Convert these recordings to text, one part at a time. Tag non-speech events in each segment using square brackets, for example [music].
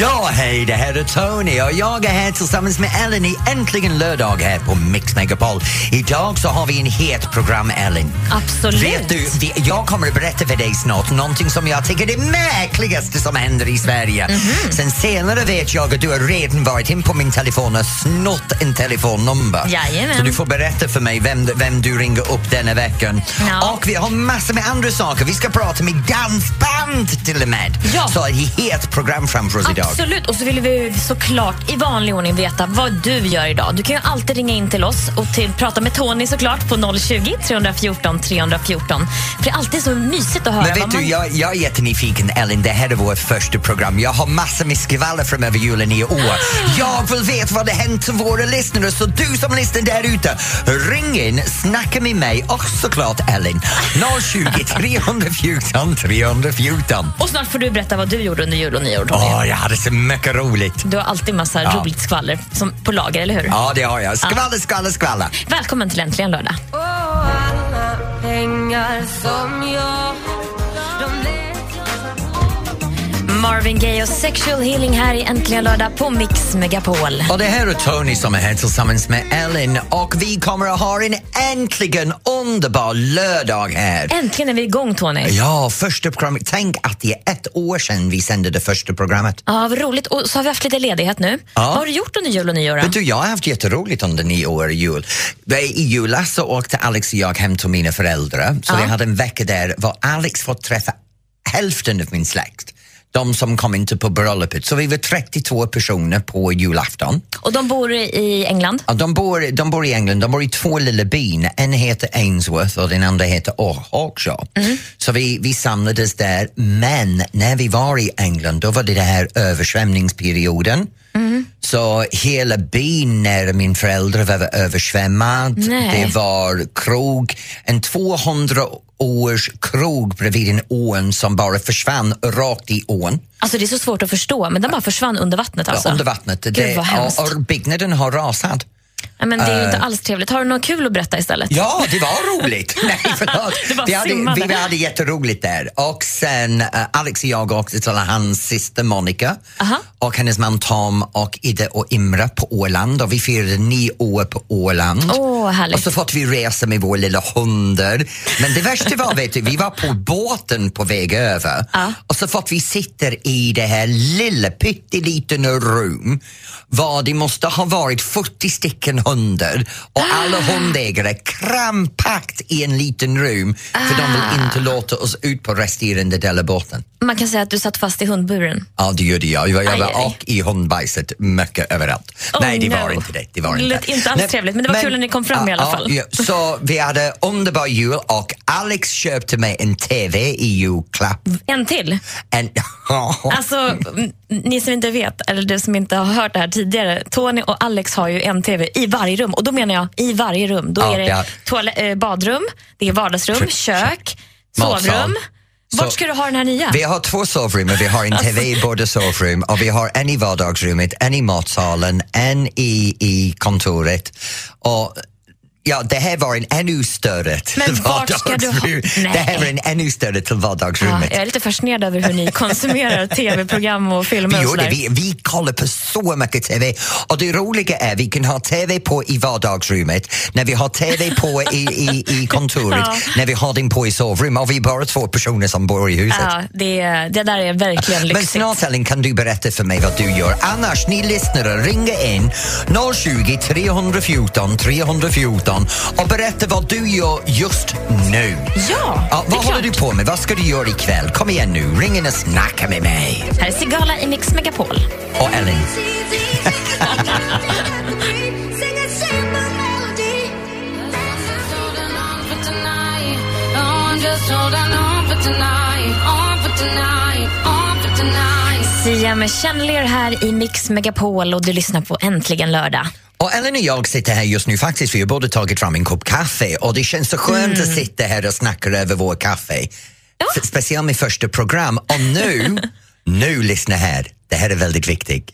Ja, hej, det här är Tony och jag är här tillsammans med Ellen i Äntligen lördag här på Mix Megapol. Idag så har vi en het program, Ellen. Absolut. Vet du, vi, jag kommer att berätta för dig snart någonting som jag tycker är det märkligaste som händer i Sverige. Mhm. Sen senare vet jag att du har redan varit in på min telefon och snott en telefonnummer. Jajamän. Så du får berätta för mig vem, vem du ringer upp denna veckan. Ja. Och vi har massor med andra saker. Vi ska prata med dansband till och med. Ja. Så ett helt program framför oss idag. Absolut. Och så vill vi såklart i vanlig ordning veta vad du gör idag. Du kan ju alltid ringa in till oss och till, prata med Tony såklart på 020 314 314. För det är alltid så mysigt att höra Men vet du, man... jag, jag är jättenyfiken Ellen, det här är vårt första program. Jag har massor med skvaller framöver julen i år. [gasps] Jag vill veta vad det hänt till våra lyssnare så du som lyssnar där ute, ring in, snacka med mig och såklart Ellen. 020 314 314. Och snart får du berätta vad du gjorde under jul och nyår, Tony. Åh, jag hade så mycket roligt. Du har alltid massa Ja. roligt skvaller som på lager, eller hur? Ja, det har jag. Skvaller, skvaller, skvaller. Välkommen till Äntligen lördag. Marvin Gaye och Sexual Healing här i Äntligen lördag på Mix Megapol. Och det här är Tony som är här tillsammans med Ellen och vi kommer att ha en äntligen underbar lördag här. Äntligen är vi igång, Tony. Ja, första programmet. Tänk att det är ett år sedan vi sände det första programmet. Ja, vad roligt. Och så har vi haft lite ledighet nu. Vad har du gjort under jul och nyår? Vet du, jag har haft jätteroligt under nio år i jul. I julas så åkte Alex och jag hem till mina föräldrar. Så Ja. vi hade en vecka där var Alex fått träffa hälften av min släkt. De som kom inte på bröllopet. Så vi var 32 personer på julafton. Och de bor i England? Ja, de, bor, de bor i England, de bor i två lilla byn. En heter Ainsworth och den andra heter Hawkshaw. Så vi, vi samlades där, men när vi var i England då var det den här översvämningsperioden. Så hela byn nära min föräldrar var översvämmad. Nej. Det var krog, en 200 års krog bredvid en ån som bara försvann rakt i ån. Alltså det är så svårt att förstå, men den bara försvann under vattnet alltså? Ja, under vattnet. Gud, Det- vad hemskt. och, och byggnaden har rasat. Ja, men det är ju inte Eh. alls trevligt. Har du något kul att berätta istället? Ja, det var roligt. [laughs] Nej, förlåt. Vi, hade, vi hade jätteroligt där. Och sen uh, Alex och jag åkte till hans syster Monica Aha. och hennes man Tom och Ida och Imra på Åland och vi firade nio år på Åland. Åh, härligt. och så fått vi resa med våra lilla hundar. Men det värsta var, vet du, vi var på båten på väg över Ja. och så fått vi sitta i det här lilla pytteliten rum var det måste ha varit 40 stycken hundar och alla hundägare krampakt i en liten rum för de vill inte låta oss ut på resterande del av båten. Man kan säga att du satt fast i hundburen. Ja, det gjorde jag. Jag var aj, aj. och i hundbajset mycket överallt. Oh, Nej, det var no. inte det. Det var inte. lät inte alls trevligt, men det var kul när ni kom fram i alla fall. Ja, så vi hade underbar jul och Alex köpte mig en TV i julklapp. En till. En, [laughs] Alltså, ni som inte vet, eller du som inte har hört det här tidigare, Tony och Alex har ju en TV i varje rum. Och då menar jag i varje rum. Då Ja, är det ja. toale- eh, badrum, det är vardagsrum, Kök, kök, matsal. sovrum. Vart Så- ska du ha den här nya? Vi har två sovrum och vi har en TV i båda sovrum och vi har en i vardagsrummet, en i matsalen, en i, i kontoret. Och Ja, det här var en ännu större till Men vart ska du ha- vardagsrum. Nej. Det här var en ännu större till Ja, vardagsrummet. jag är lite fascinerad över hur ni konsumerar [laughs] tv-program och filmer Vi, och sådär. vi, vi kollar på så mycket TV och det roliga är vi kan ha TV på i vardagsrummet, när vi har TV på i, i, i [laughs] kontoret, Ja. när vi har den på i sovrummet och vi är bara två personer som bor i huset. Ja, det, det där är verkligen Men lyxigt. snart Ellen kan du berätta för mig vad du gör. Annars, ni lyssnare, ringa in 020 314 314 och berätta vad du gör just nu. Ja, Ja, vad håller du på med? Vad ska du göra ikväll? Kom igen nu, ring in och snacka med mig. Här är Sigala i Mix Megapol. Och Ellen. Sia med Chandelier här i Mix Megapol och du lyssnar på Äntligen lördag. Och Ellen och jag sitter här just nu faktiskt, vi har båda tagit fram en kopp kaffe och det känns så skönt att sitta här och snacka över vår kaffe. S- Speciellt med första program. Och nu, [laughs] nu lyssna här, det här är väldigt viktigt.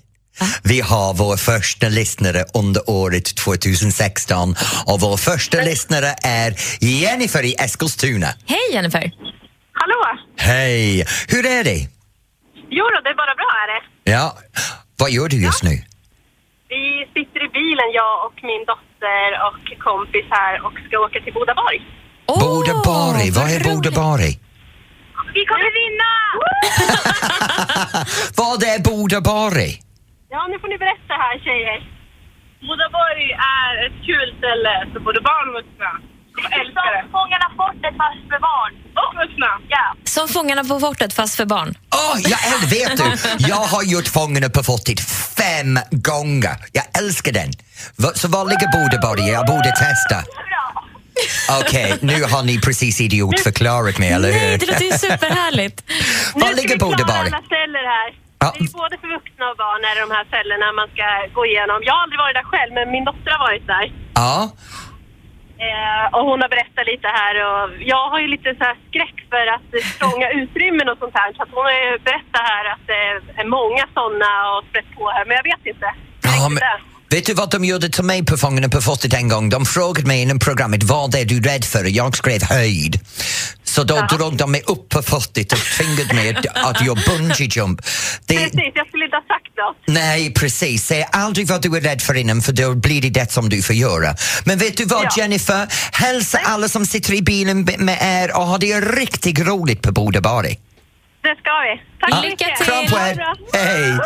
Vi har vår första lyssnare under året 2016 och vår första lyssnare är Jennifer i Eskilstuna. Hej Jennifer! Hallå! Hej! Hur är det? Jo det är bara bra är det. Ja. Vad gör du just nu? Vi sitter i bilen, jag och min dotter och kompis här och ska åka till Bodaborg. Åh, Bodabari. Vad är roligt. Bodabari? Vi kommer vinna! [laughs] Vad är Bodabari? Ja, nu får ni berätta här tjejer. Bodaborg är ett kul ställe för både barn och vuxna. Jag älskar det. Fångarna fortet fast för barn. Och vuxna. Ja. Som Fångarna på fortet fast för barn. Åh, jag äl- vet du, jag har gjort Fångarna på fortet fem gånger. Jag älskar den. Så var ligger Bodabari? Jag borde testa. Okej, nu har ni precis idiotförklarat mig, eller hur? Nej, det låter ju superhärligt. [laughs] Var nu ligger ska vi klara. Ja. Det är både för vuxna och barn är de här cellerna man ska gå igenom. Jag har aldrig varit där själv, men min dotter har varit där. Ja, Eh, och hon har berättat lite här och jag har ju lite så här skräck för att trånga [laughs] utrymmen och sånt här. Så att hon har ju berättat här att det är många sådana och sprätt på här, men jag vet inte. Ja, men, vet du vad de gjorde till mig på Fångarna på fortet en gång? De frågade mig inom programmet vad är du rädd för? Jag skrev höjd. Så då drog de mig upp på fortet och tvingade mig att, att göra bungee jump. Det, Precis, jag skulle inte ha sagt något. nej, precis. Säg aldrig vad du är rädd för innan för då blir det det som du får göra. Men vet du vad Ja. Jennifer? Hälsa alla som sitter i bilen med er och ha det riktigt roligt på Bodabari. Det ska vi. Tack så Lycka till. Kram på er! Hej!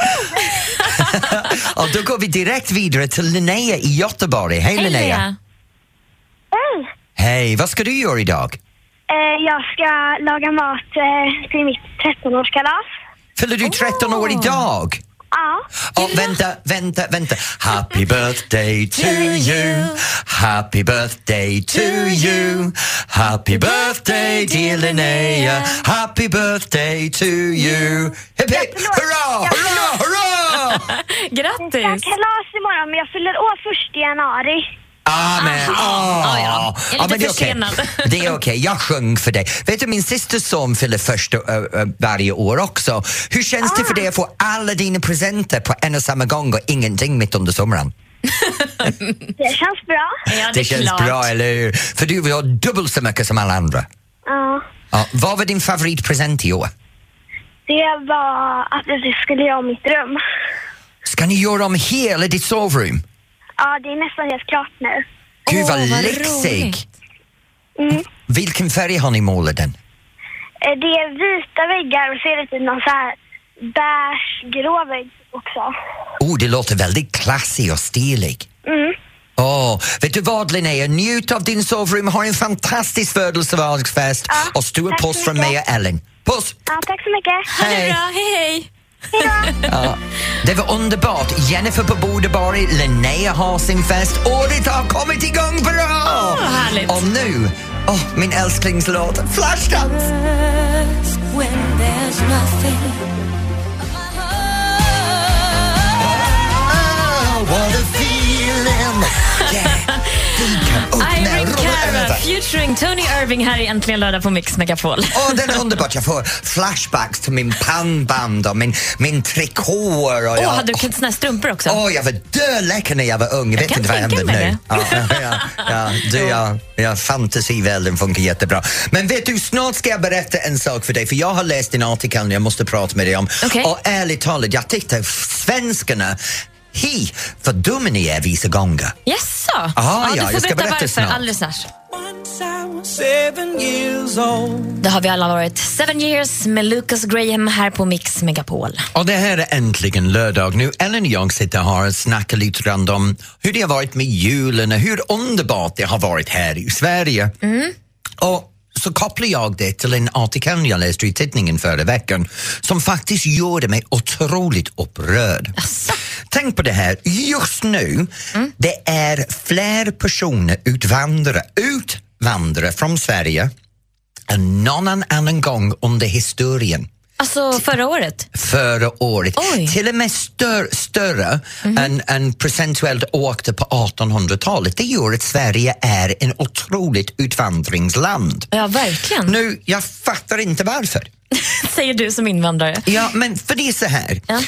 [laughs] och då går vi direkt vidare till Linnea i Göteborg. Hej, Hej, Linnea! Hej! Hej, vad ska du göra idag? Eh, jag ska laga mat eh, till mitt 13-årskalas. Fyller du 13 år idag? Ja. Och vänta, vänta, vänta. Happy birthday to you. Happy birthday to you. Happy birthday dear Linnea. Happy birthday to you. Hipp hipp, hurra, hurra, hurra! Jag ska ha Grattis! kalas imorgon men jag fyller år först i januari. Ah, men, Ah, ja. Jag är lite men det är okej. försenad. [laughs] Det är okej, jag sjöng för dig. Vet du, min sista son fyller första äh, äh, varje år också. Hur känns det för dig att få alla dina presenter på en och samma gång och ingenting mitt under sommaren? [laughs] Det känns bra. Ja, det, Det känns klart. bra, eller hur? För du vill ha dubbelt så mycket som alla andra. Ja. Ja, vad var din favoritpresent i år? Det var att jag skulle göra om mitt rum. Ska ni göra om hela ditt sovrum? Ja, det är nästan helt klart nu. Gud vad Åh, vad lyxig! roligt. Mm. Vilken färg har ni målat den? Eh, det är vita väggar och så är det typ någon så här beige-grå vägg också. Oh, det låter väldigt klassig och stilig. Mm. Åh, vet du vad Linnea, njut av din sovrum, ha en fantastisk födelsedagsfest Ja, och stor tack puss från mig och Ellen. Puss! Ja, tack så mycket. Ha det Hej. bra, hej hej! Ja, det var underbart. Jennifer på Bodebari, Linnea har sin fest. Året har kommit igång bra! härligt. Och nu, åh, min älsklingslåt, Flashdance! Oh, [laughs] what a feeling! Yeah. Vi kan öppna, Över. featuring Tony Irving här i Äntligen lördag på Mix Megapol. Åh, den är underbart. Jag får flashbacks till min pannband och min, min trikåer. Åh, jag, hade du såna här strumpor också? Åh, jag var döläcker när jag var ung. Jag vet inte vad tänka hände nu. Ja, ja, ja, du, ja, ja, fantasivärlden funkar jättebra. Men vet du, snart ska jag berätta en sak för dig för jag har läst en artikel jag måste prata med dig om. Okej. Och ärligt talat, jag tyckte svenskarna Hi, vad dumma ni är vissa gånger. Jaså? Aha, ja, ja, du jag får ska berätta berätta varför snart. alldeles snart. Det har vi alla varit. Seven years med Lucas Graham här på Mix Megapol. Och det här är äntligen lördag nu. Ellen och jag sitter här och snackar lite grann om hur det har varit med julen och hur underbart det har varit här i Sverige. Och så kopplar jag det till en artikel jag läste i tidningen förra veckan som faktiskt gjorde mig otroligt upprörd. Tänk på det här, just nu det är fler personer utvandrar, utvandrar från Sverige någon annan gång under historien Alltså förra året? förra året. Oj. Till och med stör, större än, än procentuellt åkte på 1800-talet. Det gör att Sverige är en otroligt utvandringsland. Ja, verkligen. Nu, jag fattar inte varför. [laughs] Säger du som invandrare. Ja, men för det är så här. Ja.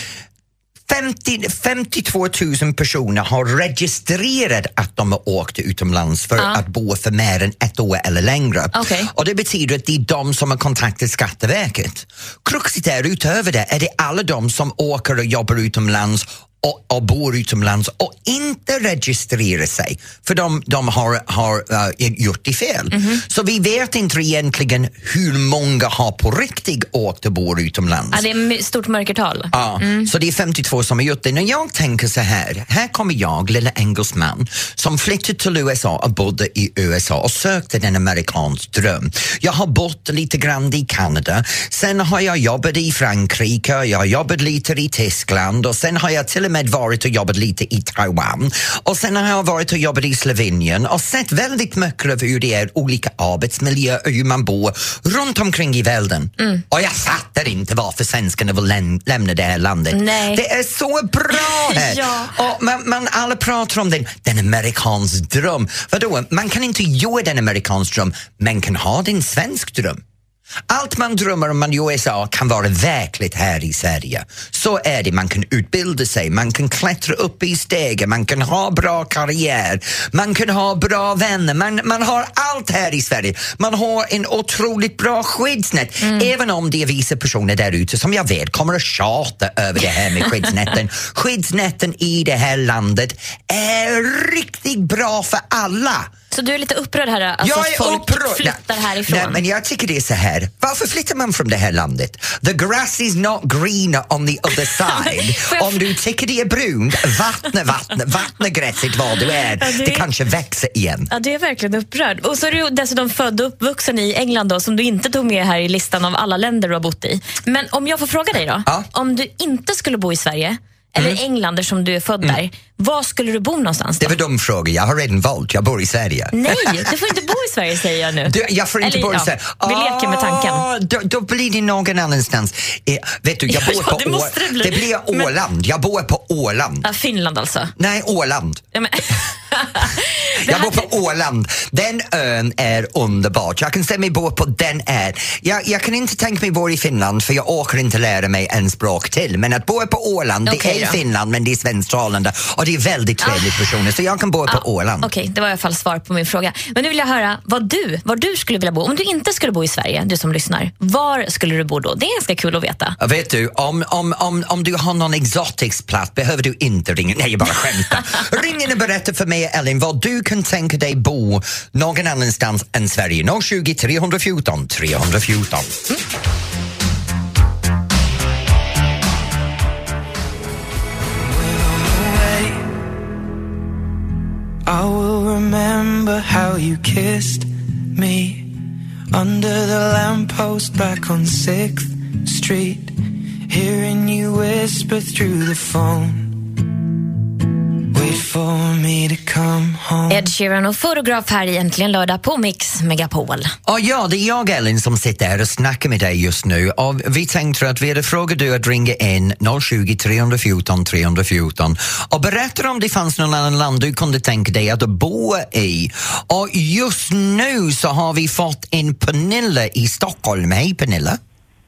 50, 52 000 personer har registrerat att de har åkt utomlands för Ja. att bo för mer än ett år eller längre. Okej. Och det betyder att det är de som har kontaktat Skatteverket. Kruxet är utöver det är det alla de som åker och jobbar utomlands och, och bor utomlands och inte registrerar sig för de, de har, har uh, gjort det fel. Mhm. Så vi vet inte egentligen hur många har på riktigt åkt och bor utomlands. Ja, det är ett stort mörkertal. Ja, Mm. så det är 52 som har gjort det. När jag tänker så här, här kommer jag, lilla engelsman, som flyttade till USA och bodde i USA och sökte en amerikansk dröm. Jag har bott lite grann i Kanada, sen har jag jobbat i Frankrike, jag har jobbat lite i Tyskland och sen har jag till och med varit och jobbat lite i Taiwan och sen har jag varit och jobbat i Slovenien och sett väldigt mycket av hur det är olika arbetsmiljöer och hur man bor runt omkring i världen. Mm. Och jag fattar inte varför svenskarna vill läm- lämna det här landet. Nej. Det är så bra här! [laughs] Ja. och man, man, alla pratar om den, den amerikansk dröm. Vadå, man kan inte göra den amerikansk dröm, men kan ha den svensk dröm. Allt man drömmer om i USA kan vara verkligt här i Sverige. Så är det, man kan utbilda sig, man kan klättra upp i stegen, man kan ha bra karriär, man kan ha bra vänner, man, man har allt här i Sverige. Man har en otroligt bra skyddsnät, även om det är vissa personer där ute som jag vet kommer att tjata över det här med [laughs] skyddsnäten. Skyddsnäten i det här landet är riktigt bra för alla. Så du är lite upprörd här alltså Jag att är folk upprörd. flyttar härifrån? Nej, men jag tycker det är så här. Varför flyttar man från det här landet? The grass is not greener on the other [laughs] side. Om du tycker det är brunt, vattna, vattna, vattna gräset var du är. Ja, det- Det kanske växer igen. Ja, du är verkligen upprörd. Och så är du dessutom född och uppvuxen i England då, som du inte tog med här i listan av alla länder du har bott i. Men om jag får fråga dig då. Ja. Mm. Om du inte skulle bo i Sverige, eller England som du är född där, var skulle du bo någonstans Det då? var dum fråga. Jag har redan valt. Jag bor i Sverige. Nej, [laughs] du får inte bo i Sverige säger jag nu. Du, jag får inte Eller, bo i ja, Sverige. Vi leker med tanken. Ah, Då, då blir det någon annanstans. Eh, vet du, jag [laughs] Ja, bor ja, på det måste det bli. det blir Men- Åland. Jag bor på Åland. Ja, Finland alltså. Nej, Åland. Ja, men... [laughs] Det Jag bor på Åland. Den ön är underbart. Jag kan säga mig bo på den ön. Jag, jag kan inte tänka mig bo i Finland för jag orkar inte lära mig en språk till. Men att bo på Åland, Okej det är då. Finland men det är svensktalande och det är väldigt trevligt personer så jag kan bo på Åland. Okej, det var i alla fall svar på min fråga. Men nu vill jag höra vad du, var du skulle vilja bo. Om du inte skulle bo i Sverige, du som lyssnar, var skulle du bo då? Det är ganska kul att veta. Vet du, om, om, om, om du har någon exotisk plats behöver du inte ringa. Nej, jag bara skämtar. [laughs] Ring in och berätta för mig, Ellen, vad du kan tänka dig bo någon annanstans än Sverige. 020 314 314. I will remember how you kissed me under the lamppost back on 6th Street, hearing you whisper through the phone. Ed Sheeran och Fotograf här i Äntligen lördag på Mix Megapol. Och ja, det är jag Ellen som sitter här och snackar med dig just nu och vi tänkte att vi hade frågat du att ringa in 020 314 314 och berätta om det fanns någon annan land du kunde tänka dig att bo i. Och just nu så har vi fått in Pernilla i Stockholm. Hej Pernilla!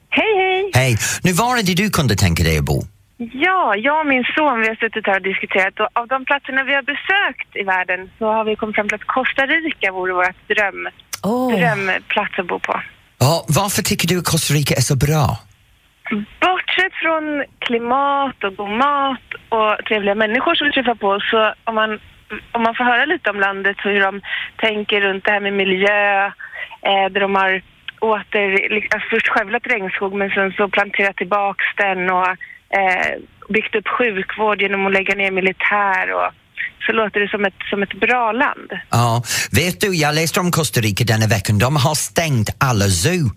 Hej, hej! Hej! Nu var det du kunde tänka dig att bo? Ja, jag och min son vi har suttit här och diskuterat och av de platserna vi har besökt i världen så har vi kommit fram till att Costa Rica vore vår dröm, Oh. drömplats att bo på. Ja, varför tycker du att Costa Rica är så bra? Bortsett från klimat och god mat och trevliga människor som vi träffar på så om man, om man får höra lite om landet och hur de tänker runt det här med miljö, eh, där de har åter, först skövlat regnskog men sen så planterat tillbaks den och eh, byggt upp sjukvård genom att lägga ner militär och så låter det som ett, som ett bra land. Ja, vet du, jag läste om Costa Rica denna veckan. De har stängt alla zoo.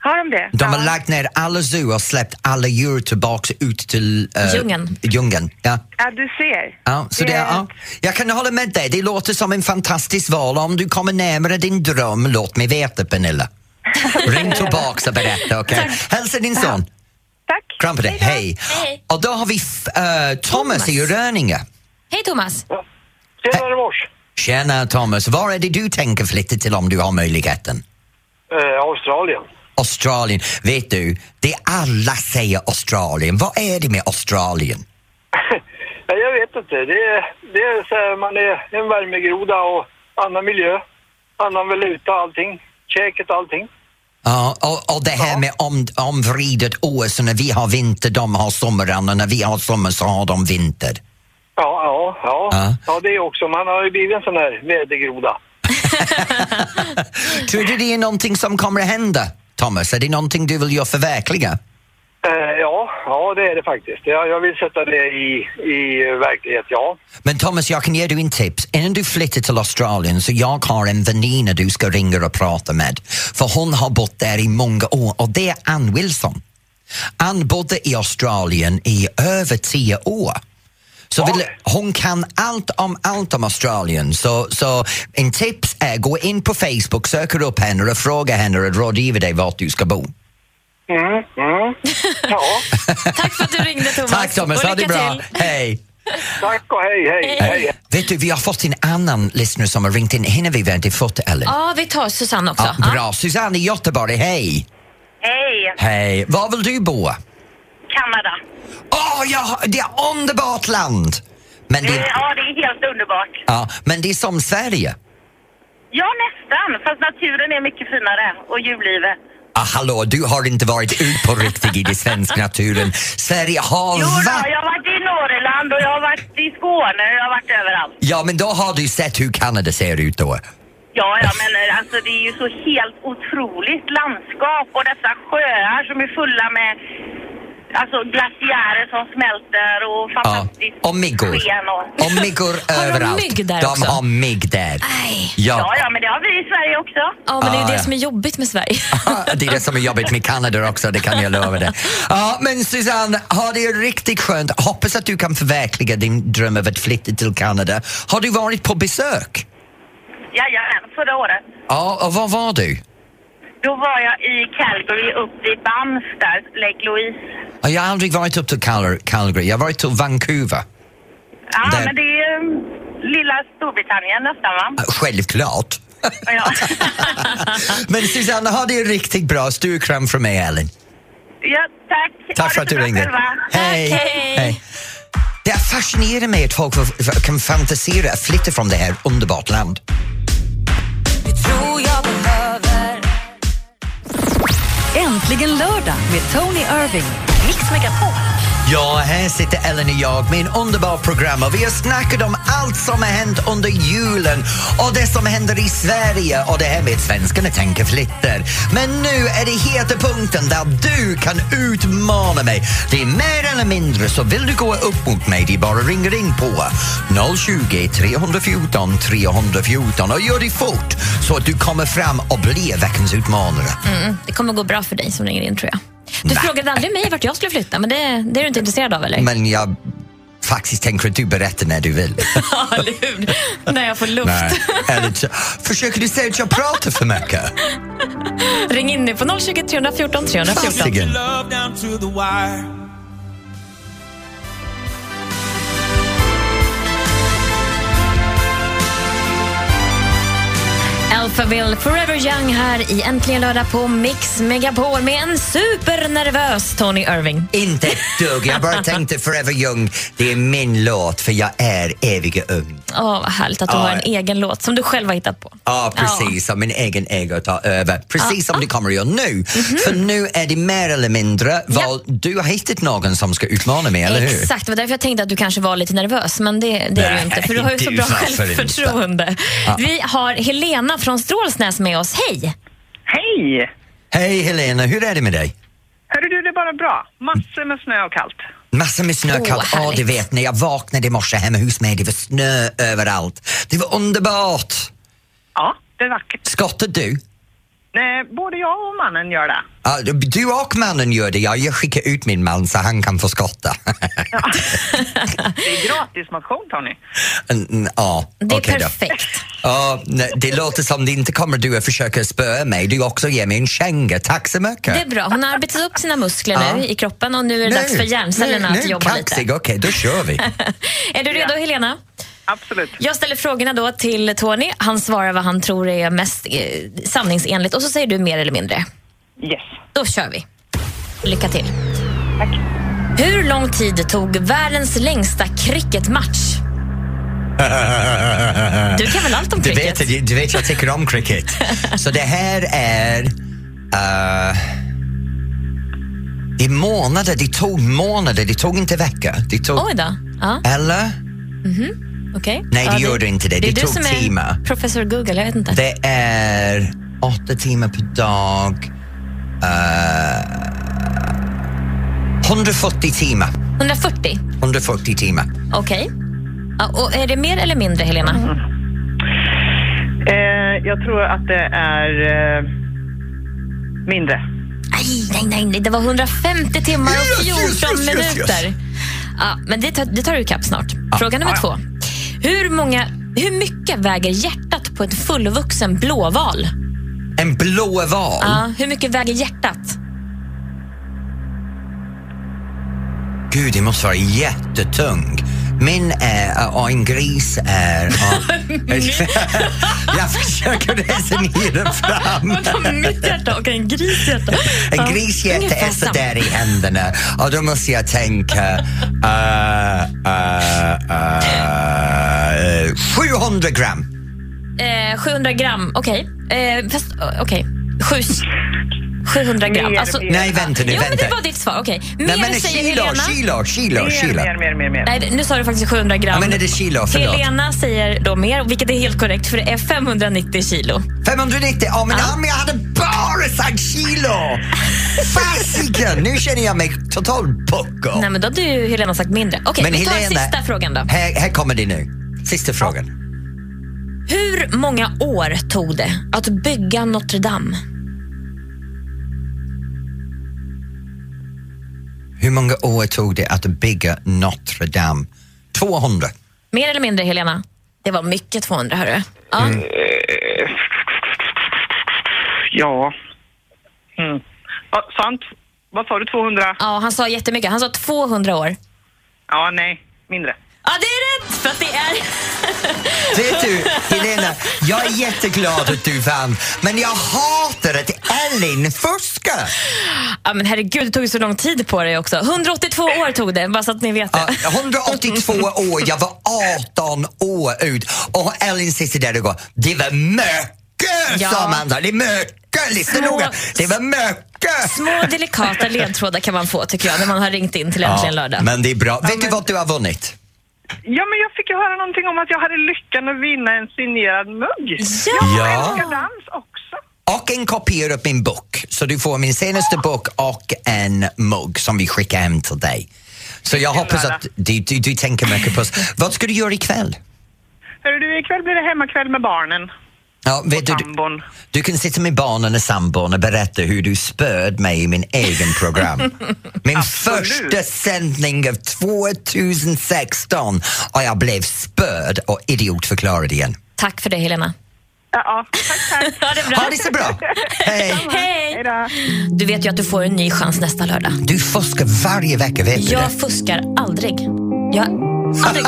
Har de det? De har Ja. lagt ner alla zoo och släppt alla djur tillbaks ut till eh, Djungeln. djungeln. Ja. Ja, du ser. Ja, så det, Det är- ja. Jag kan hålla med dig, det låter som en fantastisk val. Om du kommer närmare din dröm, låt mig veta Pernilla. [laughs] Ring tillbaks och berätta, okej? Hälsa din son. Tack. Kram på dig, hej. Hej. Och då har vi f- eh, Thomas i Röninge. Hej Thomas. Tjenare mors! Tjena Thomas, var är det du tänker flytta till om du har möjligheten? Eh, Australien. Australien. Vet du, det alla säger Australien. Vad är det med Australien? [laughs] Jag vet inte. Det är, det är så här, man är en värmegroda och annan miljö, annan valuta allting. Käket och allting. Ja, och, och det här med om, omvridet år, så när vi har vinter, de har sommar, och när vi har sommar så har de vinter. Ja, ja, ja. Ja. Ja, det är också. Man har ju blivit en sån här vädergroda. [laughs] Tror du det är någonting som kommer att hända, Thomas? Är det någonting du vill göra förverkliga? Eh, ja, ja, det är det faktiskt. Jag, jag vill sätta det i, i verklighet, ja. Men Thomas, jag kan ge dig en tips. Innan du flyttar till Australien så jag har en väninna du ska ringa och prata med. För hon har bott där i många år och det är Ann Wilson. Ann bodde i Australien i över tio år. Så vill, hon kan allt om allt om Australien. Så, så en tips är gå in på Facebook, söker upp henne och fråga henne och rådgiva dig vart du ska bo. Mm, mm. Ja, Tack för att du ringde Thomas. Tack Thomas, ha det bra. till. Hej! tack och hej, hej, hej. Vet du, vi har fått en annan lyssnare som har ringt in. Hinner vi vänta fått Ellen? Ja, vi tar Susanne också. Ja, bra. Susanne i Göteborg, hej! Hej! Hej. Var vill du bo? Kanada. Åh, ja, det är underbart land! Men det, Ja, det är helt underbart. ja, men det är som Sverige. Ja, nästan. Fast naturen är mycket finare och djurlivet. Ah, hallå, du har inte varit ut på riktigt i den svenska naturen. Sverige har Jo, då, jag har varit i Norrland och jag har varit i Skåne och jag har varit överallt. Ja, men då har du sett hur Kanada ser ut då. Ja, ja, men alltså det är ju så helt otroligt landskap och dessa sjöar som är fulla med alltså glaciärer som smälter och Ja. fantastiskt Och myggor. och... Och myggor [laughs] Har de överallt. mygg där de också? har mygg där. Nej. Ja. Ja, ja, men det har vi i Sverige också. Ja, men det är Ah, det ja. som är jobbigt med Sverige. [laughs] det är det som är jobbigt med Kanada också, det kan jag lova dig. Ja, men Susanne, ha det riktigt skönt. Hoppas att du kan förverkliga din dröm av att flytta till Kanada. Har du varit på besök? Jajamän, förra året. Ja, och var var du? Då var jag i Calgary, uppe i Banff där, Lake Louise. Ja, Jag har aldrig varit upp till Cal- Calgary, jag har varit till Vancouver. Ja, Där- men det är um, lilla Storbritannien nästan, va? Självklart. Ja. [laughs] Men Susanne, ha det riktigt bra. Stor kram från mig, Ellen. ja, tack. Tack Ha för att du ringde. själva. Hej. hej. Det är fascinerande med att folk kan fantisera att flytta från det här underbart land. Äntligen lördag med Tony Irving. Mix Megapol. Ja, här sitter Ellen och jag med en underbar program och vi har snackat om allt som har hänt under julen och det som händer i Sverige och det här med att svenskarna tänker flyttar. Men nu är det heta punkten där du kan utmana mig. Det är mer eller mindre, så vill du gå upp mot mig, det är bara ringer in på 020 314 314 och gör det fort så att du kommer fram och blir veckans utmanare. Mm, det kommer gå bra för dig som ringer in tror jag. Du Nej. frågade aldrig mig vart jag skulle flytta, men det, det är du inte intresserad av eller? Men jag faktiskt tänker att du berättar när du vill. [laughs] Ja, eller hur? När jag får luft. Så, försöker du säga att jag pratar för mycket? Ring in nu på 020 314 314. Fasiken. Alphaville Forever Young här i Äntligen lördag på Mix Megapol med en supernervös Tony Irving. Inte ett dugg. Jag bara [laughs] tänkte Forever Young, det är min låt för jag är eviga ung. Åh, vad härligt att du Ja. har en egen låt som du själv har hittat på. Ja, precis. Som min egen ego tar över. Precis som det kommer att göra nu. För nu är det mer eller mindre vad du har hittat någon som ska utmana mig, eller hur? Exakt, det var därför jag tänkte att du kanske var lite nervös, men det, det är du inte för du har ju så bra självförtroende. Vi har Helena från Strålsnäs med oss. Hej! Hej! Hej Helena, hur är det med dig? Hörru du, det är bara bra. Massor med snö och kallt. Massor med snö, Åh, kallt. Ja, härligt. du vet, när jag vaknade i morse hemma hos mig, det var snö överallt. Det var underbart! Ja, det är vackert. Skottar du? Nej, både jag och mannen gör det. Ja, du och mannen gör det, ja. Jag skickar ut min man så han kan få skotta. [laughs] Det är gratis motion, Tony. Mm, ja, Det är då. perfekt. Ja, nej, det låter som det inte kommer du att försöka spöa mig. Du också ger mig en känga. Tack så mycket. Det är bra. Hon har arbetat upp sina muskler Ja. nu i kroppen och nu är det dags för hjärncellerna nu, att nu, jobba kaxig. lite. Okej, då kör vi. [laughs] Är du redo Helena? Absolut. Jag ställer frågorna då till Tony. Han svarar vad han tror är mest eh, sanningsenligt och så säger du mer eller mindre. Yes. Då kör vi. Lycka till. Tack. Hur lång tid tog världens längsta cricketmatch? [laughs] Du kan väl allt om Du cricket? vet, du vet jag tycker om cricket. [laughs] Så det här är... Uh, I månader, det tog månader, det tog inte veckor. Det tog, Oj då. Ja, eller? Okej. Nej, det ja, gjorde inte det. Det Det du tog som är timmar. professor Google, jag vet inte. Det är åtta timmar per dag. Uh, 140 timmar. 140? 140 timmar. Okej. Ja, och är det mer eller mindre, Helena? Eh, jag tror att det är eh, mindre. Nej, nej, nej, nej, det var 150 timmar och 14 Yes, yes, yes, yes, minuter. Ja, men det tar, det tar du ikapp snart. Fråga nummer två. Hur, många, hur mycket väger hjärtat på en fullvuxen blåval? En blå val. Ja, hur mycket väger hjärtat? Gud, det måste vara jättetung. Min är, och en gris är... [laughs] [laughs] jag försöker resonera fram. Mitt hjärta och en grishjärta. En grishjärta är så där i händerna och då måste jag tänka uh, uh, uh, 700 gram. Eh, 700 gram, okej. Eh, fast, eh, okej. Sju, 700 gram. Mer, Alltså, mer. Nej, vänta nu, jo, men vänta. det var ditt svar. Okej. Mer Nej, men säger kilo, Helena. kilo, kilo, Mer, kilo. mer, mer, mer, mer. Nej, nu sa du faktiskt 700 gram. Ja, men är det kilo? Förlåt. Helena säger då mer, vilket är helt korrekt för det är 590 kilo. 590, ja men, ja, men jag hade bara sagt kilo! Fasiken! Nu känner jag mig totalt pucko. Nej, men då hade ju Helena sagt mindre. Okej, Men vi tar Helena- sista frågan då. Här, här kommer det nu. Sista frågan. Hur många år tog det att bygga Notre Dame? Hur många år tog det att bygga Notre Dame? 200. Mer eller mindre, Helena? Det var mycket 200, hörru. Ja. Mm. Ja. Mm. ja. Sant. Vad sa du, 200? ja, han sa jättemycket. Han sa 200 år. Ja, nej. Mindre. Ja, det är rätt! För att det är... [laughs] Vet du, Helena, jag är jätteglad att du vann, men jag hatar att Ellen fuskar. Ja, men herregud, det tog ju så lång tid på dig också. 182 år tog det, bara så att ni vet det. Ja, 182 år, jag var 18 år ut och Ellen sitter där och går, det var mycket, Ja. sa Amanda, det är mycket, lyssna noga, det var mycket. Små delikata ledtrådar kan man få tycker jag när man har ringt in till Äntligen lördag. men det är bra. Vet du vad du har vunnit? Ja, men jag fick ju höra någonting om att jag hade lyckan att vinna en signerad mugg. Ja! Ja. Älskar dans också. Och en kopia av min bok. Så du får min senaste bok och en mugg som vi skickar hem till dig. Så jag hoppas att du, du, du tänker mycket på oss. Vad ska du göra ikväll? Hörru du, ikväll blir det hemmakväll med barnen. Ja, vet du, du, du kan sitta med barnen och sambon och berätta hur du spöd mig i min egen program. [laughs] Min första sändning av 2016 och jag blev spöd och idiotförklarad igen. Tack för det, Helena. Ja, tack, tack. [laughs] Ha det bra. Ha det så bra! Hej! [laughs] Hej! Du vet ju att du får en ny chans nästa lördag. Du fuskar varje vecka, vet du Jag det? fuskar aldrig. Jag aldrig.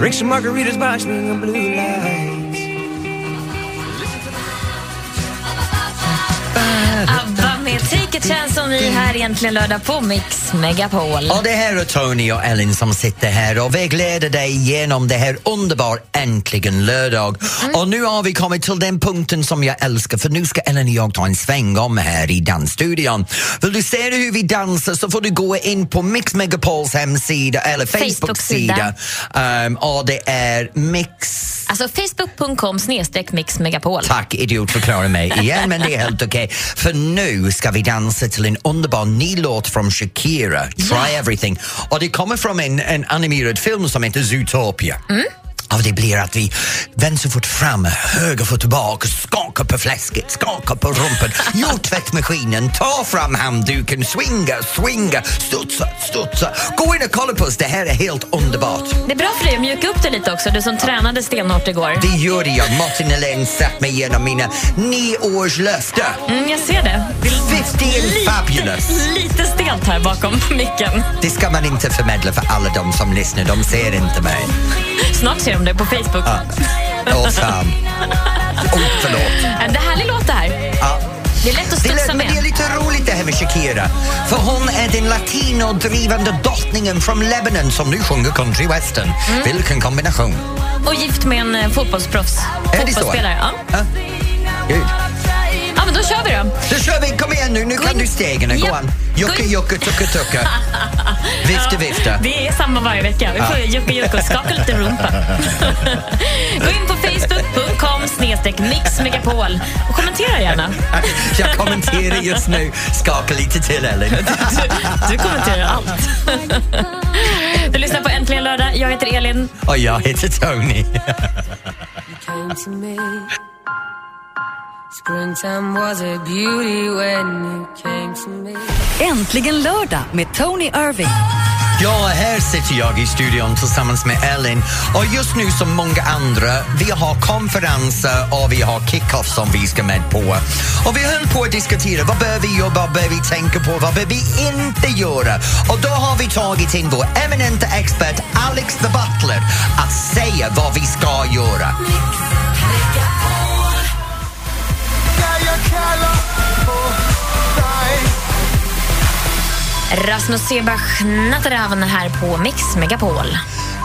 Drink some margaritas by a blue lights. ABBA med Take a chance on me här egentligen lördag på Mix Megapol. Och det här är Tony och Ellen som sitter här och vägleder dig genom det här underbar Äntligen lördag. Och nu har vi kommit till den punkten som jag älskar för nu ska Ellen och jag ta en sväng om här i dansstudion. Vill du se hur vi dansar så får du gå in på Mix Megapols hemsida eller Facebook-sida. Facebook-sida. Um, och det är Mix Alltså facebook.com snedstreck Mix Megapol. Tack, idiot förklara mig igen, men det är helt okej. För nu ska vi dansa till en underbar ny låt från Shakira, Try Everything. Och det kommer från en, en animerad film som heter Zootopia. Och det blir att vi vänsterfot fram, högerfot tillbaka, skakar på fläsket, skakar på rumpan, gör tvättmaskinen, ta fram handduken, swinga, swinga, studsa, studsa. Gå in och kolla på oss, det här är helt underbart. Det är bra för dig att mjuka upp det lite också, du som tränade stenhårt igår. Det gjorde jag. Martin Helén satt mig igenom mina nio års löfte. Mm, jag ser det. 15 fabulous. Lite stelt här bakom micken. Det ska man inte förmedla för alla de som lyssnar, de ser inte mig. Snart ser de det på Facebook. Åh fan. Oh, förlåt. En härlig låt det här. Ja. Det är lätt att Det studsa är, men det är med. lite roligt det här med Shakira. För hon är den latinodrivande drottningen från Lebanon som nu sjunger country western. Mm. Vilken kombination. Och gift med en eh, fotbollsproffs. Är det så? Fotbollsspelare. Ja. Ja. Gud. Då kör vi då. Då kör vi, kom igen nu, nu kan du stegen. Gå Ja. an. In. jucke, tucke, tucke. [laughs] Vifte, vifte. Det är samma varje vecka. Vi får ja. jucka och skaka lite rumpa. [laughs] Gå in på facebook.com snedstreck mixmegapol och kommentera gärna. [laughs] Jag kommenterar just nu. Skaka lite till, Elin. Du kommenterar allt. Du lyssnar på Äntligen lördag. Jag heter Elin. Och jag heter Tony. Äntligen lördag med Tony Irving. Ja, här sitter jag i studion tillsammans med Ellen och just nu som många andra, vi har konferenser och vi har kick-off som vi ska med på. Och vi höll på att diskutera vad bör vi göra, vad bör vi tänka på, vad bör vi inte göra? Och då har vi tagit in vår eminenta expert Alex the Butler att säga vad vi ska göra. Rasmus Sebach Natteravn här på Mix Megapol.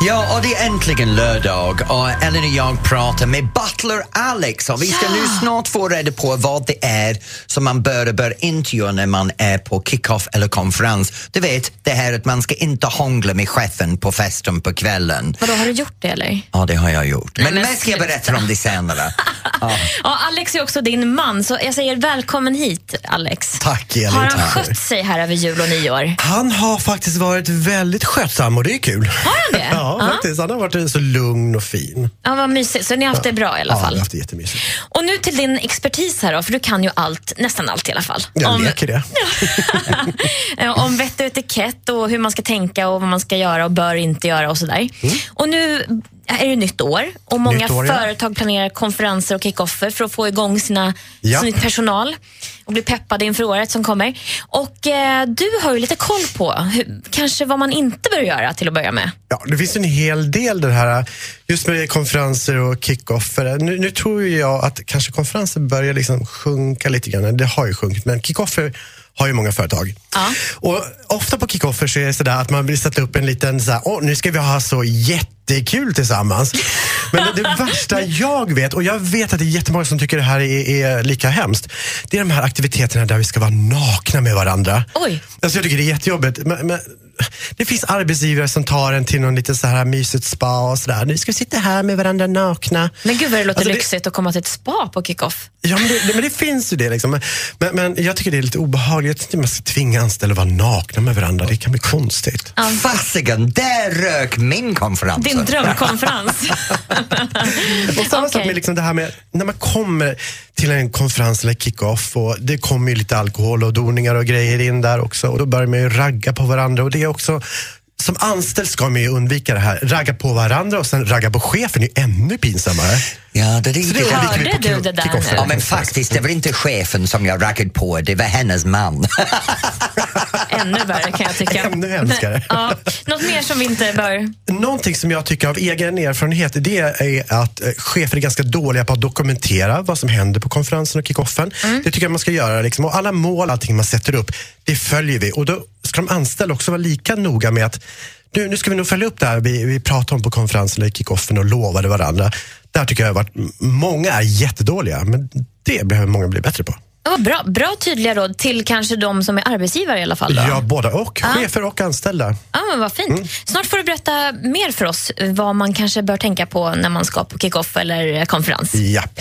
Ja, och det är äntligen lördag och Ellen och jag pratar med Butler Alex och vi ska nu snart få reda på vad det är som man bör och bör inte göra när man är på kick-off eller konferens. Du vet, det här att man ska inte hångla med chefen på festen på kvällen. Vadå, har du gjort det eller? Ja, det har jag gjort. Men, men men ska jag berätta om det senare. Ja. [laughs] Ja, Alex är också din man, så jag säger välkommen hit, Alex. Tack, Elin. Har han tack. skött sig här över jul och nyår? Han har faktiskt varit väldigt skötsam och det är kul. Har han det? [laughs] Ja, faktiskt. Han har varit så lugn och fin. Ja, vad mysigt. Så ni har haft det bra i alla Ja, vi fall? har haft det jättemysigt. Och nu till din expertis här då, för du kan ju allt, nästan allt i alla fall. Jag leker det. [laughs] Eh, om vett och etikett och hur man ska tänka och vad man ska göra och bör inte göra och sådär. Och nu är det nytt år och många. Nytt år, ja. företag planerar konferenser och kickoffer för att få igång sina, Ja. sin personal och bli peppade inför året som kommer. Och eh, du har ju lite koll på hur, kanske vad man inte bör göra till att börja med. Ja, det finns en hel del det här, just med konferenser och kickoffer. Nu, nu tror jag att kanske konferenser börjar liksom sjunka lite grann. Det har ju sjunkit, men kickoffer har ju många företag. Ja. Och ofta på kickoffer så är det sådär att man vill sätta upp en liten så här, åh nu ska vi ha så jättekul tillsammans. Men det, det [laughs] värsta jag vet, och jag vet att det är jättemånga som tycker det här är, är lika hemskt, det är de här aktiviteterna där vi ska vara nakna med varandra. Oj. Alltså jag tycker det är jättejobbigt. Men, men, det finns arbetsgivare som tar en till någon lite så här mysigt spa och sådär. Nu ska vi sitta här med varandra nakna. Men gud vad det låter Alltså, det- lyxigt att komma till ett spa på kickoff. Ja, men det, men det finns ju det. Liksom. Men, men, men jag tycker det är lite obehagligt. Jag tycker inte man ska tvinga anställda att vara nakna med varandra. Det kan bli konstigt. Fasiken, där rök min konferens. Din drömkonferens. [laughs] Och samma sak Okej. med liksom det här med när man kommer till en konferens eller kick-off och det kommer ju lite alkohol och doningar och grejer in där också och då börjar man ju ragga på varandra och det är också som anställd ska man ju undvika det här. Ragga på varandra och sen ragga på chefen är ju ännu pinsammare. Ja, det är det undviker Hörde du kick- det där? Ja, men faktiskt, det var inte chefen som jag raggade på, det var hennes man. [laughs] Ännu värre kan jag tycka. Ännu hemskare. [laughs] Ja. Något mer som vi inte bör... Någonting som jag tycker av egen erfarenhet det är att eh, chefer är ganska dåliga på att dokumentera vad som händer på konferensen och kickoffen. Det tycker jag man ska göra. Liksom. Och alla mål, allting man sätter upp, det följer vi. Och då ska de anställda också vara lika noga med att nu, nu ska vi nog följa upp det här vi, vi pratade om på konferensen eller kickoffen och lovade varandra. Där tycker jag att många är jättedåliga, men det behöver många bli bättre på. Ja, bra, bra tydliga råd till kanske de som är arbetsgivare i alla fall. Då. Ja, båda och. Ja. Chefer och anställda. Ja, men vad fint. Snart får du berätta mer för oss vad man kanske bör tänka på när man ska på kick-off eller konferens. Japp.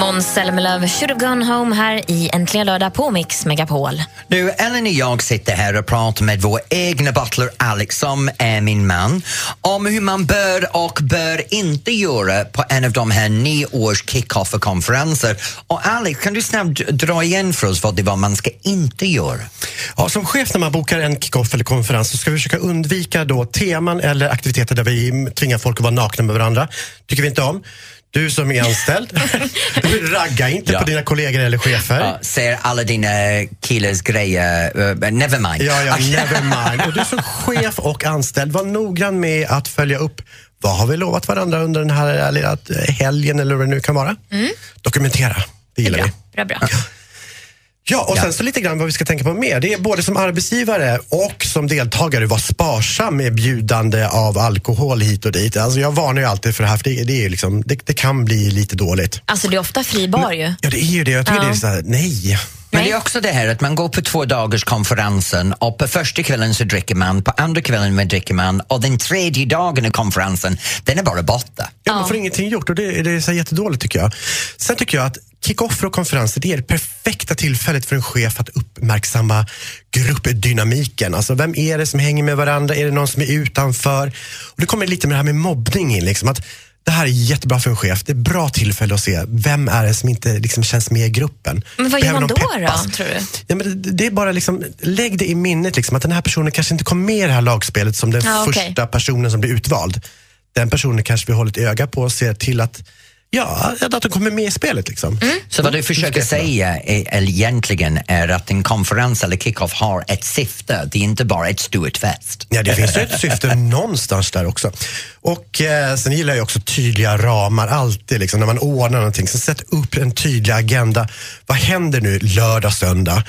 Måns Zelmerlöw, Should have gone home här i Äntligen lördag på Mix Megapol. Nu, Ellen och jag sitter här och pratar med vår egna butler Alex, som är min man, om hur man bör och bör inte göra på en av de här nyårs kick-off-konferenser. Och Alex, kan du snabbt dra igen för oss vad det var man ska inte göra? Ja, som chef när man bokar en kickoff eller konferens så ska vi försöka undvika då teman eller aktiviteter där vi tvingar folk att vara nakna med varandra. tycker vi inte om. Du som är anställd, [laughs] ragga inte Ja. på dina kollegor eller chefer. Ja, ser alla dina killars grejer, uh, never mind. Ja, ja, [laughs] never mind. Och du som chef och anställd, var noggrann med att följa upp vad har vi lovat varandra under den här helgen eller vad det nu kan vara. Dokumentera, det gillar vi. Bra, bra. Ja, och sen så lite grann vad vi ska tänka på mer. Det är både som arbetsgivare och som deltagare, var sparsam med bjudande av alkohol hit och dit. Alltså jag varnar ju alltid för det här, för det, det, är liksom, det, det kan bli lite dåligt. Alltså det är ofta fri bar ju. Ja, det är ju det. Jag tycker Ja. det är så här, nej. Men det är också det här att man går på två dagars konferensen och på första kvällen så dricker man, på andra kvällen man dricker man och den tredje dagen av konferensen, den är bara borta. Ja, man får ingenting gjort och det, det är så jättedåligt tycker jag. Sen tycker jag att kick-offer och konferenser det är det perfekta tillfället för en chef att uppmärksamma gruppdynamiken. Alltså vem är det som hänger med varandra? Är det någon som är utanför? Och det kommer lite med det här med mobbning in. Liksom, att det här är jättebra för en chef. Det är ett bra tillfälle att se vem är det som inte liksom, känns med i gruppen. Men vad gör Behöver man de då, peppas? då, tror du? Ja, men det, är bara liksom, lägg det i minnet liksom, att den här personen kanske inte kom med i det här lagspelet som den okej. första personen som blir utvald. Den personen kanske vi håller ett öga på och ser till att, ja, att de kommer med i spelet. Liksom. Mm. Så vad du försöker säga är, egentligen är att en konferens eller kick-off har ett syfte, det är inte bara ett stort fest. Ja, det finns ju ett syfte [laughs] någonstans där också. Och eh, Sen gillar jag också tydliga ramar, alltid liksom, när man ordnar någonting. Så sätt upp en tydlig agenda. Vad händer nu lördag, söndag?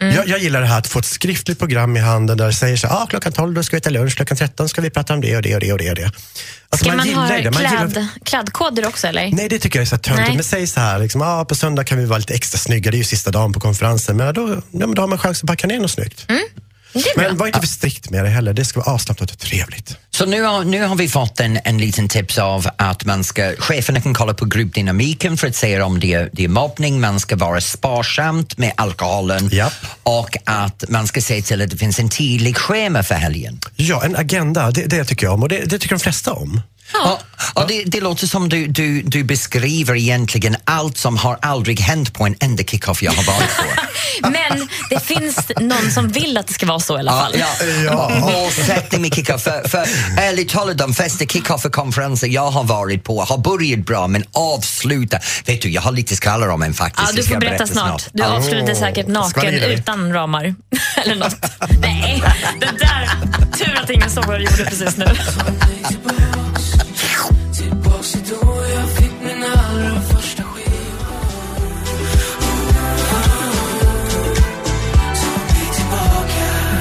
Mm. Jag, jag gillar det här att få ett skriftligt program i handen där det säger så här, ah, klockan 12 då ska vi äta lunch, klockan 13 ska vi prata om det och det och det och det. Och det. Alltså, Ska man, ha gillar det. Man gillar- kläd, klädkoder också eller? Nej, det tycker jag är så töntigt. Men säg så här, liksom, ah, på söndag kan vi vara lite extra snygga, det är ju sista dagen på konferensen. Men då, ja, men då har man chans att packa ner något snyggt. Mm. Men var inte för strikt med det heller, det ska vara avslappnat och trevligt. Så nu har, nu har vi fått en, en liten tips av att man ska, cheferna kan kolla på gruppdynamiken för att se om det är, det är mobbning, man ska vara sparsamt med alkoholen Japp. och att man ska se till att det finns en tydlig schema för helgen. Ja, en agenda, det, det tycker jag om och det, det tycker de flesta om. Och, och det, det låter som du, du, du beskriver egentligen allt som har aldrig hänt på en enda kick-off jag har varit på. [laughs] Men det finns någon som vill att det ska vara så i alla Ja, fall. ja. Ja. Målsättning med kick-off. För, för ärligt talat, de flesta kick-off-konferenser jag har varit på har börjat bra men avslutat. Vet du, jag har lite skvaller om en faktiskt. Ja, du ska får berätta snart. Du Ja. avslutade säkert naken utan ramar. [laughs] Eller något. Nej, det där... Tur att ingen såg vad du gjorde precis nu. Tillbaks då jag fick min allra första skiva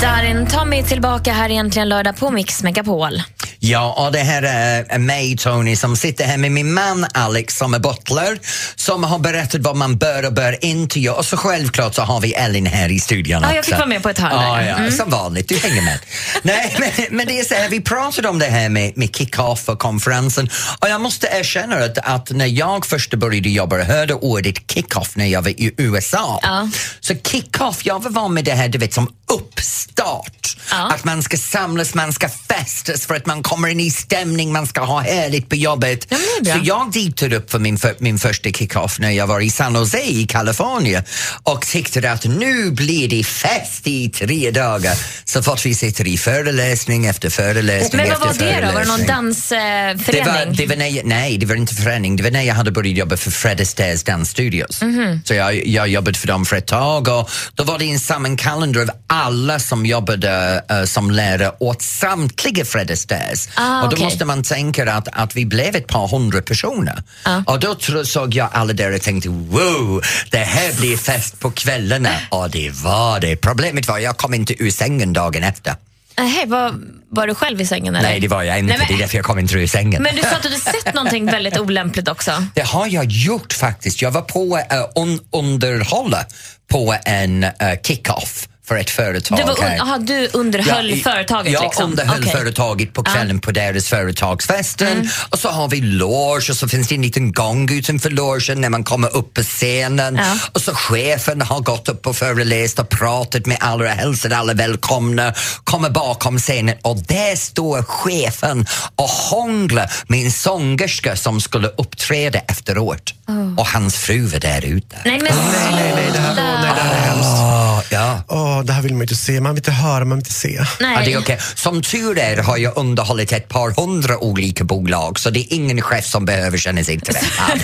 Darin, ta mig tillbaka här egentligen lördag på Mix Megapol. Ja, och det här är mig, Tony, som sitter här med min man Alex som är butler, som har berättat vad man bör och bör inte göra. Och så självklart så har vi Ellen här i studion Ja, jag också. fick vara med på ett hörn Ja, ja, Mm. som vanligt. Du hänger med. Nej, men, men det är så här, vi pratade om det här med, med kick-off och konferensen och jag måste erkänna att, att när jag först började jobba och hörde ordet kick-off när jag var i USA, Ja. så kick-off, jag var van med det här du vet, som uppstart. Att man ska samlas, man ska festas för att man kommer in i stämning, man ska ha härligt på jobbet. Ja, så jag ditade upp för min, för, min första kick-off när jag var i San Jose i Kalifornien och tyckte att nu blir det fest i tre dagar så fort vi sitter i föreläsning efter föreläsning Men vad var det då? Var det någon dansförening? Det var, det var när jag, nej, det var inte förening. Det var när jag hade börjat jobba för Fred Astaires Dance Studios. Mhm. Så jag, jag jobbade för dem för ett tag och då var det en sammankalender av alla som jobbade eh, som lärare åt samtliga Fred Astaires. Ah, och då okej. måste man tänka att, att vi blev ett par hundra personer. Ah. Och då såg jag alla där och tänkte wow, det här blir fest på kvällarna. Och det var det. Problemet var jag kom inte ur sängen dagen efter. Nej, var, var du själv i sängen eller? Nej, det var jag inte. Nej, men- Det är därför jag kom inte ur sängen. Men du sa att du sett någonting väldigt olämpligt också. Det har jag gjort faktiskt. Jag var på uh, un underhålla på en uh, kick-off för ett företag Du, var un- aha, du underhöll i- företaget jag liksom? underhöll Okej. företaget på kvällen på deras företagsfesten Mm. och så har vi loge och så finns det en liten gång utanför logen när man kommer upp på scenen Ja. och så chefen har gått upp och föreläst och pratat med alla och hälsat alla välkomna, kommer bakom scenen och där står chefen och hånglar med en sångerska som skulle uppträda efteråt och hans fru var där ute. Nej, men Nej, nej, nej, det här, åh, nej, det här är hemskt. Ah, Ja. Åh, det här vill man inte se, man vill inte höra, man vill inte se. Ja, det är okej. Som tur är har jag underhållit ett par hundra olika bolag så det är ingen chef som behöver känna sig träffad.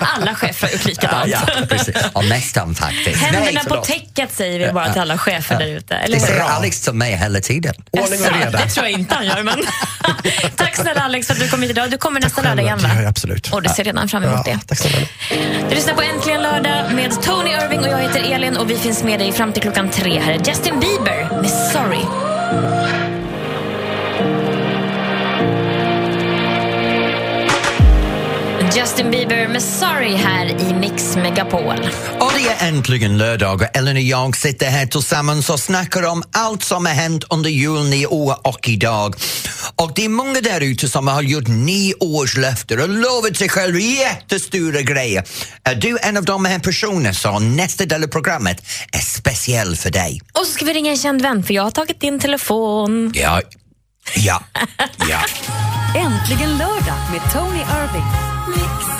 [laughs] Alla chefer har gjort likadant. ja, precis. Ja, nästan faktiskt. Händerna Nej, på täcket säger vi bara till alla chefer där ute. Det säger Alex till mig hela tiden. Ordning och reda. Det tror jag inte han gör. Men... [laughs] Tack snälla Alex för att du kom hit idag. Du kommer nästa lördag igen va? absolut. Och du ser redan fram emot det. Tack snälla. Du lyssnar på Äntligen lördag med Tony Irving och jag heter Elin och vi finns med dig fram till klockan tre. Här är Justin Bieber med Sorry. Justin Bieber med Sorry här i Mix Megapol. Och det är äntligen lördag och Ellen och jag sitter här tillsammans och snackar om allt som har hänt under julen i år och idag. Och det är många där ute som har gjort nyårslöften och lovat sig själv jättestora grejer. Är du en av de här personerna så nästa del av programmet är speciell för dig. Och så ska vi ringa en känd vän för jag har tagit din telefon. Ja, ja, ja. [laughs] Äntligen lördag med Tony Irving.